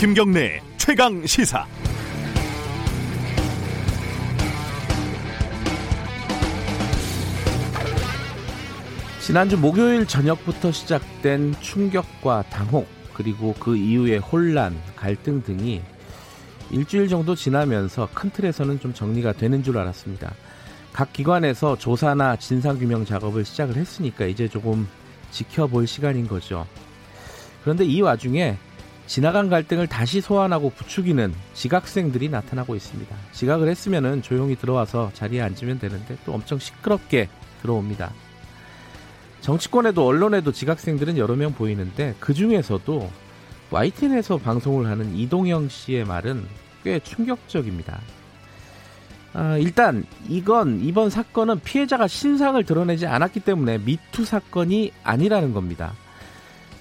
김경래 최강 시사. 지난주 목요일 저녁부터 시작된 충격과 당혹 그리고 그 이후의 혼란, 갈등 등이 일주일 정도 지나면서 큰 틀에서는 좀 정리가 되는 줄 알았습니다. 각 기관에서 조사나 진상규명 작업을 시작을 했으니까 이제 조금 지켜볼 시간인 거죠. 그런데 이 와중에 지나간 갈등을 다시 소환하고 부추기는 지각생들이 나타나고 있습니다. 지각을 했으면 조용히 들어와서 자리에 앉으면 되는데 또 엄청 시끄럽게 들어옵니다. 정치권에도 언론에도 지각생들은 여러 명 보이는데 그 중에서도 YTN에서 방송을 하는 이동영 씨의 말은 꽤 충격적입니다. 아, 일단 이건 이번 사건은 피해자가 신상을 드러내지 않았기 때문에 미투 사건이 아니라는 겁니다.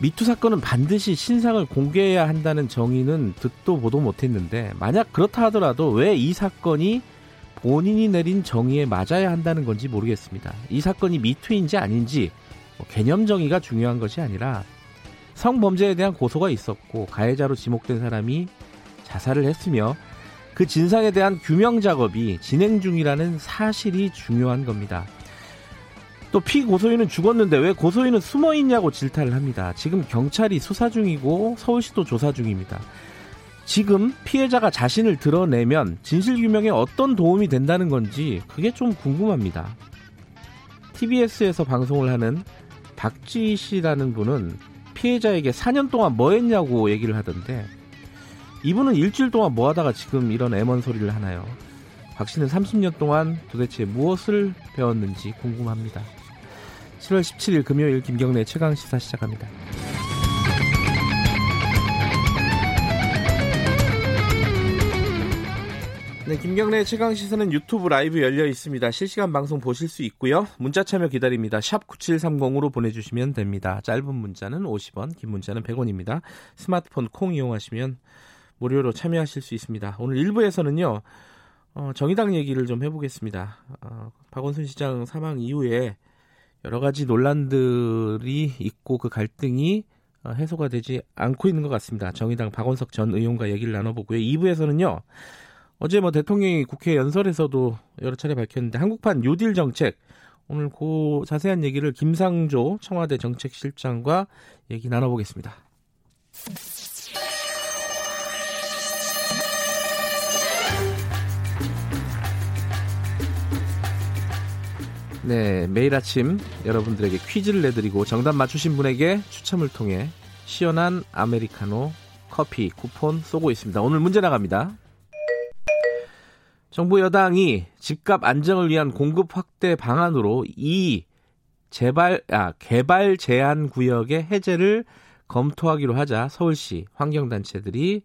미투 사건은 반드시 신상을 공개해야 한다는 정의는 듣도 보도 못했는데 만약 그렇다 하더라도 왜 이 사건이 본인이 내린 정의에 맞아야 한다는 건지 모르겠습니다. 이 사건이 미투인지 아닌지 뭐 개념 정의가 중요한 것이 아니라 성범죄에 대한 고소가 있었고 가해자로 지목된 사람이 자살을 했으며 그 진상에 대한 규명 작업이 진행 중이라는 사실이 중요한 겁니다. 또 피고소인은 죽었는데 왜 고소인은 숨어 있냐고 질타를 합니다. 지금 경찰이 수사 중이고 서울시도 조사 중입니다. 지금 피해자가 자신을 드러내면 진실규명에 어떤 도움이 된다는 건지 그게 좀 궁금합니다. TBS에서 방송을 하는 박지희 씨라는 분은 피해자에게 4년 동안 뭐 했냐고 얘기를 하던데 이분은 일주일 동안 뭐 하다가 지금 이런 애먼 소리를 하나요? 박 씨는 30년 동안 도대체 무엇을 배웠는지 궁금합니다. 7월 17일 금요일 김경래 최강 시사 시작합니다. 네, 김경래 최강 시사는 유튜브 라이브 열려 있습니다. 실시간 방송 보실 수 있고요. 문자 참여 기다립니다. 샵 9730으로 보내 주시면 됩니다. 짧은 문자는 50원, 긴 문자는 100원입니다. 스마트폰 콩 이용하시면 무료로 참여하실 수 있습니다. 오늘 1부에서는요, 어, 정의당 얘기를 좀 해보겠습니다. 어, 박원순 시장 사망 이후에 여러 가지 논란들이 있고 그 갈등이 어, 해소가 되지 않고 있는 것 같습니다. 정의당 박원석 전 의원과 얘기를 나눠보고요. 2부에서는요, 어제 뭐 대통령이 국회 연설에서도 여러 차례 밝혔는데 한국판 뉴딜 정책 오늘 그 자세한 얘기를 김상조 청와대 정책실장과 얘기 나눠보겠습니다. 네, 매일 아침 여러분들에게 퀴즈를 내드리고 정답 맞추신 분에게 추첨을 통해 시원한 아메리카노 커피 쿠폰 쏘고 있습니다. 오늘 문제 나갑니다. 정부 여당이 집값 안정을 위한 공급 확대 방안으로 이 재발 아 개발 제한 구역의 해제를 검토하기로 하자 서울시 환경단체들이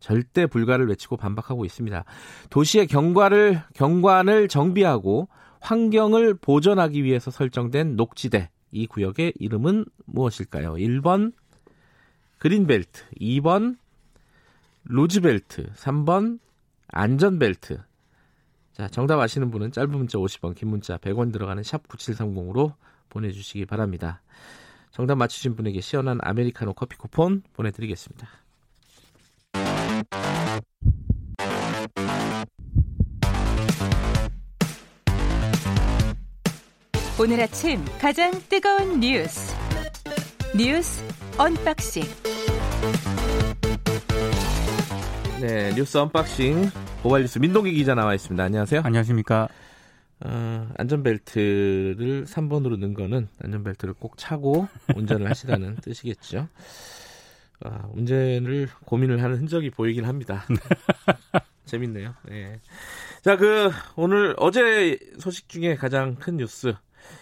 절대 불가를 외치고 반박하고 있습니다. 도시의 경관을 경관을 정비하고 환경을 보존하기 위해서 설정된 녹지대 이 구역의 이름은 무엇일까요? 1번 그린벨트, 2번 로즈벨트, 3번 안전벨트. 자, 정답 아시는 분은 짧은 문자 50원, 긴 문자 100원 들어가는 샵 9730으로 보내주시기 바랍니다. 정답 맞추신 분에게 시원한 아메리카노 커피 쿠폰 보내드리겠습니다. 오늘 아침 가장 뜨거운 뉴스 뉴스 언박싱 네, 뉴스 언박싱 고발 뉴스 민동기 기자 나와 있습니다. 안녕하세요. 안녕하십니까. 어, 안전벨트를 3번으로 넣은 거는 안전벨트를 꼭 차고 운전을 하시라는 뜻이겠죠. 아, 운전을 고민을 하는 흔적이 보이긴 합니다. 재밌네요. 네. 자, 그 오늘 어제 소식 중에 가장 큰 뉴스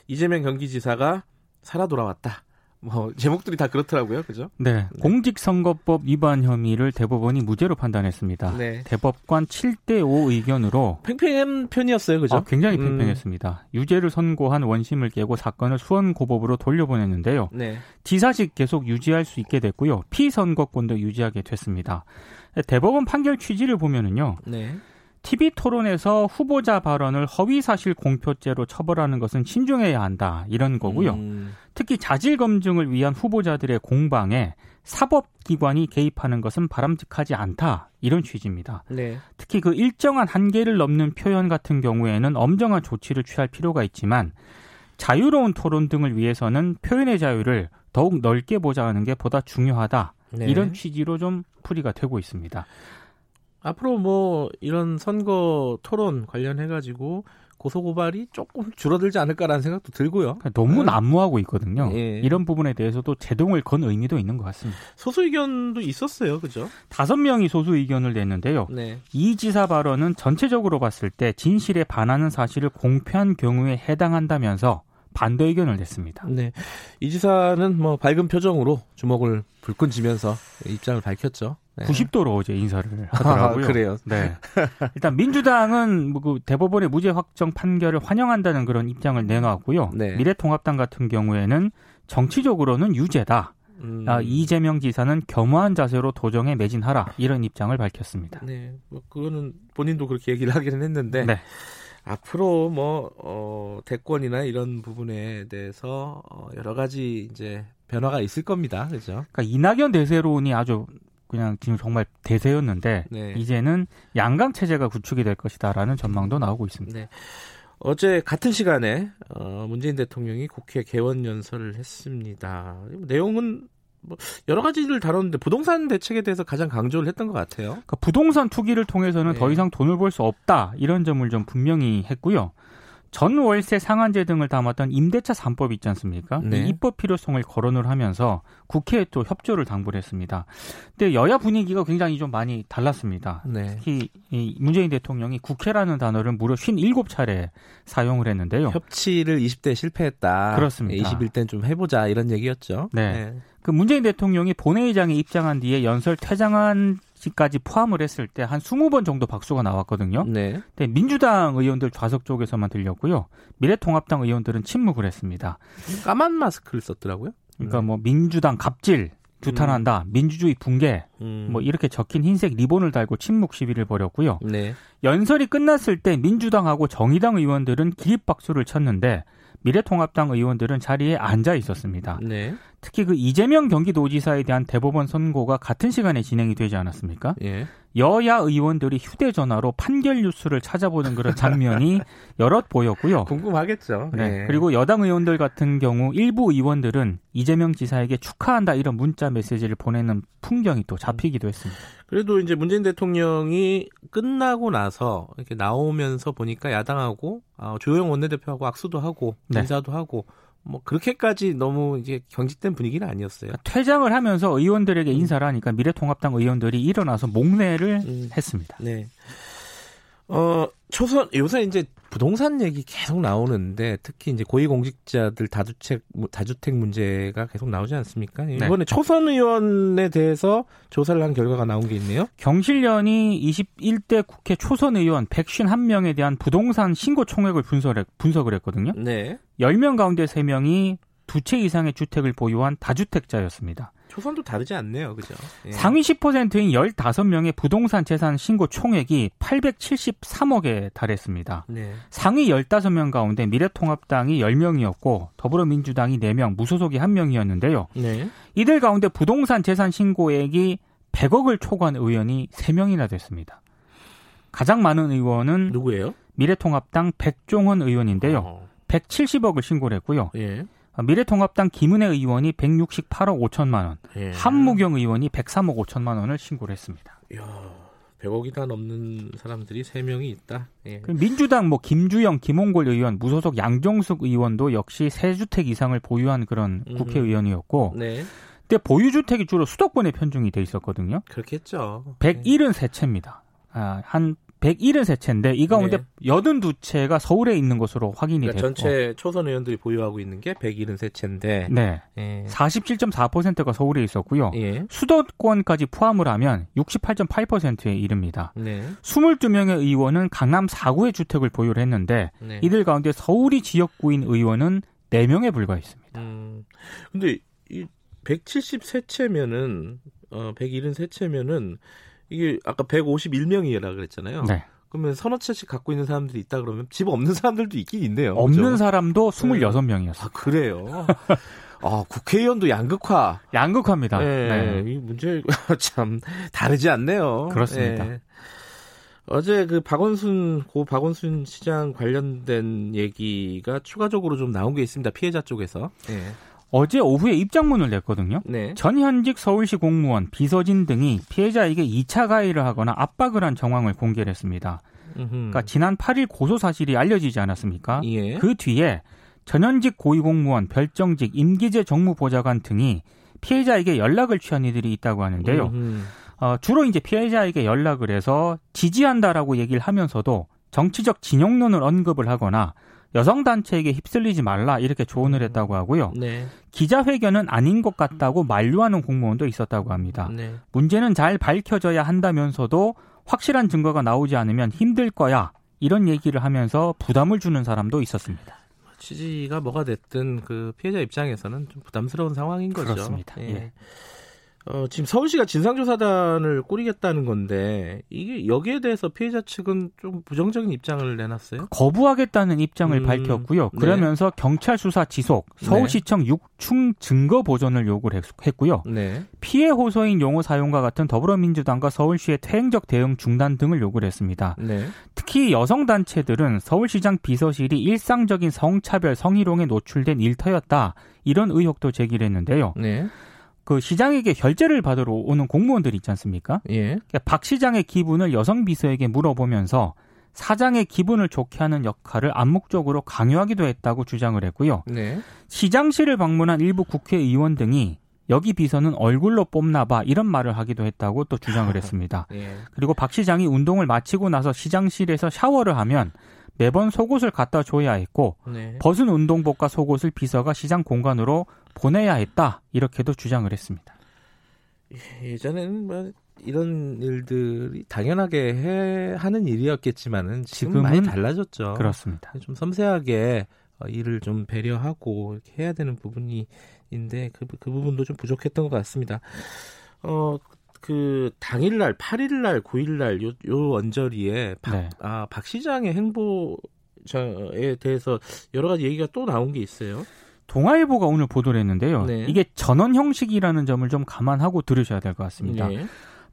이재명 경기지사가 살아 돌아왔다. 뭐 제목들이 다 그렇더라고요, 그죠? 네, 네. 공직선거법 위반 혐의를 대법원이 무죄로 판단했습니다. 네. 대법관 7대 5 의견으로 팽팽한 편이었어요, 그죠? 아, 굉장히 음. 팽팽했습니다. 음. 유죄를 선고한 원심을 깨고 사건을 수원 고법으로 돌려보냈는데요. 네. 지사직 계속 유지할 수 있게 됐고요, 피선거권도 유지하게 됐습니다. 대법원 판결 취지를 보면은요. 네. TV 토론에서 후보자 발언을 허위 사실 공표죄로 처벌하는 것은 신중해야 한다 이런 거고요. 음. 특히 자질 검증을 위한 후보자들의 공방에 사법기관이 개입하는 것은 바람직하지 않다. 이런 취지입니다. 네. 특히 그 일정한 한계를 넘는 표현 같은 경우에는 엄정한 조치를 취할 필요가 있지만 자유로운 토론 등을 위해서는 표현의 자유를 더욱 넓게 보장하는 게 보다 중요하다. 네. 이런 취지로 좀 풀이가 되고 있습니다. 앞으로 뭐 이런 선거 토론 관련해 가지고 고소 고발이 조금 줄어들지 않을까라는 생각도 들고요. 그러니까 너무 네. 난무하고 있거든요. 예. 이런 부분에 대해서도 제동을 건 의미도 있는 것 같습니다. 소수 의견도 있었어요, 그죠? 다섯 명이 소수 의견을 냈는데요. 네. 이 지사 발언은 전체적으로 봤을 때 진실에 반하는 사실을 공표한 경우에 해당한다면서 반대 의견을 냈습니다. 네. 이 지사는 뭐 밝은 표정으로 주먹을 불끈 쥐면서 입장을 밝혔죠. 네. 90도로 어제 인사를 하더라고요. 아, 그래요. 네. 일단 민주당은 뭐그 대법원의 무죄 확정 판결을 환영한다는 그런 입장을 내놓았고요. 네. 미래통합당 같은 경우에는 정치적으로는 유죄다. 음. 아, 이재명 지사는 겸허한 자세로 도정에 매진하라 이런 입장을 밝혔습니다. 네, 뭐 그거는 본인도 그렇게 얘기를 하기는 했는데 네. 앞으로 뭐 어, 대권이나 이런 부분에 대해서 어, 여러 가지 이제 변화가 있을 겁니다. 그죠? 그러니까 이낙연 대세론이 아주 그냥 지금 정말 대세였는데 네. 이제는 양강 체제가 구축이 될 것이다라는 전망도 나오고 있습니다. 네. 어제 같은 시간에 어, 문재인 대통령이 국회 개원 연설을 했습니다. 내용은 뭐 여러 가지를 다뤘는데 부동산 대책에 대해서 가장 강조를 했던 것 같아요. 그러니까 부동산 투기를 통해서는 네. 더 이상 돈을 벌 수 없다 이런 점을 좀 분명히 했고요. 전 월세 상한제 등을 담았던 임대차 3법 있지 않습니까? 네. 입법 필요성을 거론을 하면서 국회에 또 협조를 당부를 했습니다. 근데 여야 분위기가 굉장히 좀 많이 달랐습니다. 네. 특히 이 문재인 대통령이 국회라는 단어를 무려 57차례 사용을 했는데요. 협치를 20대 실패했다. 그렇습니다. 21대는 좀 해보자 이런 얘기였죠. 네. 네. 그 문재인 대통령이 본회의장에 입장한 뒤에 연설 퇴장한 시 까지 포함을 했을 때 한 20번 정도 박수가 나왔거든요. 네. 근데 민주당 의원들 좌석 쪽에서만 들렸고요. 미래통합당 의원들은 침묵을 했습니다. 까만 마스크를 썼더라고요. 그러니까 네. 뭐 민주당 갑질 규탄한다, 음. 민주주의 붕괴, 음. 뭐 이렇게 적힌 흰색 리본을 달고 침묵 시위를 벌였고요. 네. 연설이 끝났을 때 민주당하고 정의당 의원들은 기립박수를 쳤는데 미래통합당 의원들은 자리에 앉아 있었습니다. 네. 특히 그 이재명 경기도지사에 대한 대법원 선고가 같은 시간에 진행이 되지 않았습니까? 예. 여야 의원들이 휴대전화로 판결 뉴스를 찾아보는 그런 장면이 여럿 보였고요. 궁금하겠죠. 네. 네. 그리고 여당 의원들 같은 경우 일부 의원들은 이재명 지사에게 축하한다 이런 문자 메시지를 보내는 풍경이 또 잡히기도 했습니다. 그래도 이제 문재인 대통령이 끝나고 나서 이렇게 나오면서 보니까 야당하고 어, 조영 원내대표하고 악수도 하고 네. 인사도 하고 뭐 그렇게까지 너무 이제 경직된 분위기는 아니었어요. 그러니까 퇴장을 하면서 의원들에게 음. 인사를 하니까 미래통합당 의원들이 일어나서 목례를 음. 했습니다. 네. 어, 초선 요새 이제 부동산 얘기 계속 나오는데 특히 이제 고위공직자들 다주택 다주택 문제가 계속 나오지 않습니까? 네. 이번에 초선 의원에 대해서 조사를 한 결과가 나온 게 있네요. 경실련이 21대 국회 초선 의원 151명에 대한 부동산 신고 총액을 분석을, 분석을 했거든요. 네. 10명 가운데 3명이 두 채 이상의 주택을 보유한 다주택자였습니다. 초선도 다르지 않네요. 그죠? 예. 상위 10%인 15명의 부동산 재산 신고 총액이 873억에 달했습니다. 네. 상위 15명 가운데 미래통합당이 10명이었고 더불어민주당이 4명, 무소속이 1명이었는데요. 네. 이들 가운데 부동산 재산 신고액이 100억을 초과한 의원이 3명이나 됐습니다. 가장 많은 의원은 누구예요? 미래통합당 백종원 의원인데요. 어. 170억을 신고를 했고요. 예. 미래통합당 김은혜 의원이 168억 5천만 원, 예. 한무경 의원이 103억 5천만 원을 신고를 했습니다. 이야, 100억이 다 넘는 사람들이 3명이 있다. 예. 민주당 뭐 김주영, 김홍골 의원, 무소속 양정숙 의원도 역시 세 주택 이상을 보유한 그런 국회의원이었고 네. 근데 보유주택이 주로 수도권에 편중이 돼 있었거든요. 그렇겠죠. 173채입니다. 아, 한 173채인데 이 가운데 네. 82채가 서울에 있는 것으로 확인이 그러니까 됐고 전체 초선 의원들이 보유하고 있는 게 173채인데 네. 예. 47.4%가 서울에 있었고요. 예. 수도권까지 포함을 하면 68.8%에 이릅니다. 네. 22명의 의원은 강남 4구의 주택을 보유를 했는데 네. 이들 가운데 서울이 지역구인 의원은 4명에 불과했습니다. 음. 근데 이 173채면은 어 173채면은 이게 아까 151명이라 그랬잖아요. 네. 그러면 서너 채씩 갖고 있는 사람들이 있다 그러면 집 없는 사람들도 있긴 있네요. 없는 그렇죠? 사람도 26명이었어요. 아, 그래요? 아, 국회의원도 양극화. 양극화입니다. 네. 네. 이 문제 참 다르지 않네요. 그렇습니다. 네. 어제 그 박원순 고 박원순 시장 관련된 얘기가 추가적으로 좀 나온 게 있습니다. 피해자 쪽에서. 네. 어제 오후에 입장문을 냈거든요. 네. 전현직 서울시 공무원, 비서진 등이 피해자에게 2차 가해를 하거나 압박을 한 정황을 공개를 했습니다. 그러니까 지난 8일 고소 사실이 알려지지 않았습니까? 예. 그 뒤에 전현직 고위공무원, 별정직, 임기제 정무보좌관 등이 피해자에게 연락을 취한 이들이 있다고 하는데요. 어, 주로 이제 피해자에게 연락을 해서 지지한다라고 얘기를 하면서도 정치적 진영론을 언급을 하거나 여성 단체에게 휩쓸리지 말라 이렇게 조언을 음. 했다고 하고요. 네. 기자회견은 아닌 것 같다고 만류하는 공무원도 있었다고 합니다. 네. 문제는 잘 밝혀져야 한다면서도 확실한 증거가 나오지 않으면 힘들 거야 이런 얘기를 하면서 부담을 주는 사람도 있었습니다. 취지가 뭐가 됐든 그 피해자 입장에서는 좀 부담스러운 상황인 거죠. 그렇습니다. 예. 예. 어, 지금 서울시가 진상조사단을 꾸리겠다는 건데 이게 여기에 대해서 피해자 측은 좀 부정적인 입장을 내놨어요. 거부하겠다는 입장을 음, 그러면서 네. 그러면서 경찰 수사 지속, 서울시청 네. 6충 증거 보존을 요구를 했고요. 네. 피해 호소인 용어 사용과 같은 더불어민주당과 서울시의 퇴행적 대응 중단 등을 요구를 했습니다. 네. 특히 여성 단체들은 서울시장 비서실이 일상적인 성차별, 성희롱에 노출된 일터였다 이런 의혹도 제기를 했는데요. 네. 그 시장에게 결제를 받으러 오는 공무원들이 있지 않습니까? 예. 그러니까 박 시장의 기분을 여성 비서에게 물어보면서 사장의 기분을 좋게 하는 역할을 암묵적으로 강요하기도 했다고 주장을 했고요. 네. 시장실을 방문한 일부 국회의원 등이 여기 비서는 얼굴로 뽑나봐 이런 말을 하기도 했다고 또 주장을 했습니다. 예. 그리고 박 시장이 운동을 마치고 나서 시장실에서 샤워를 하면 매번 속옷을 갖다 줘야 했고 네. 벗은 운동복과 속옷을 비서가 시장 공간으로 보내야 했다 이렇게도 주장을 했습니다. 예, 예전에는 뭐 이런 일들이 당연하게 해 하는 일이었겠지만은 지금 많이 달라졌죠. 그렇습니다. 좀 섬세하게 어, 일을 좀 배려하고 이렇게 해야 되는 부분이 인데 그, 그 부분도 좀 부족했던 것 같습니다. 어, 그 당일날 8일날 9일날 요, 요 언저리에 박, 네. 아, 박 시장의 행보에 대해서 여러 가지 얘기가 또 나온 게 있어요. 동아일보가 오늘 보도를 했는데요. 네. 이게 전원 형식이라는 점을 좀 감안하고 들으셔야 될 것 같습니다. 네.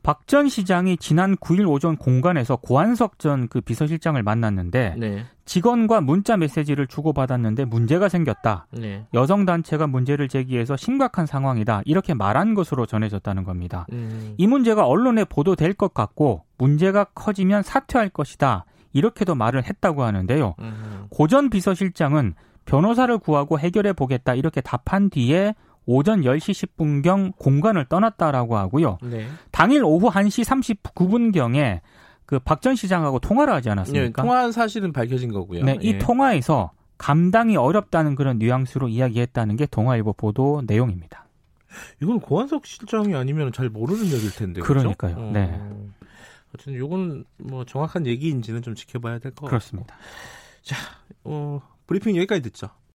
박전 시장이 지난 9일 오전 공간에서 고한석 전 그 비서실장을 만났는데 네. 직원과 문자 메시지를 주고받았는데 문제가 생겼다. 네. 여성 단체가 문제를 제기해서 심각한 상황이다. 이렇게 말한 것으로 전해졌다는 겁니다. 음. 이 문제가 언론에 보도될 것 같고 문제가 커지면 사퇴할 것이다. 이렇게도 말을 했다고 하는데요. 음. 고전 비서실장은 변호사를 구하고 해결해 보겠다 이렇게 답한 뒤에 오전 10시 10분경 공간을 떠났다라고 하고요. 네. 당일 오후 1시 39분경에 그 박 전 시장하고 통화를 하지 않았습니까? 네, 통화한 사실은 밝혀진 거고요. 네, 이 예. 통화에서 감당이 어렵다는 그런 뉘앙스로 이야기했다는 게 동아일보 보도 내용입니다. 이건 고한석 실장이 아니면 잘 모르는 얘기일 텐데. 그러니까요. 그렇죠? 네. 어쨌든 이건 뭐 정확한 얘기인지는 좀 지켜봐야 될 것 같습니다. 자, 어, 브리핑 여기까지 듣죠.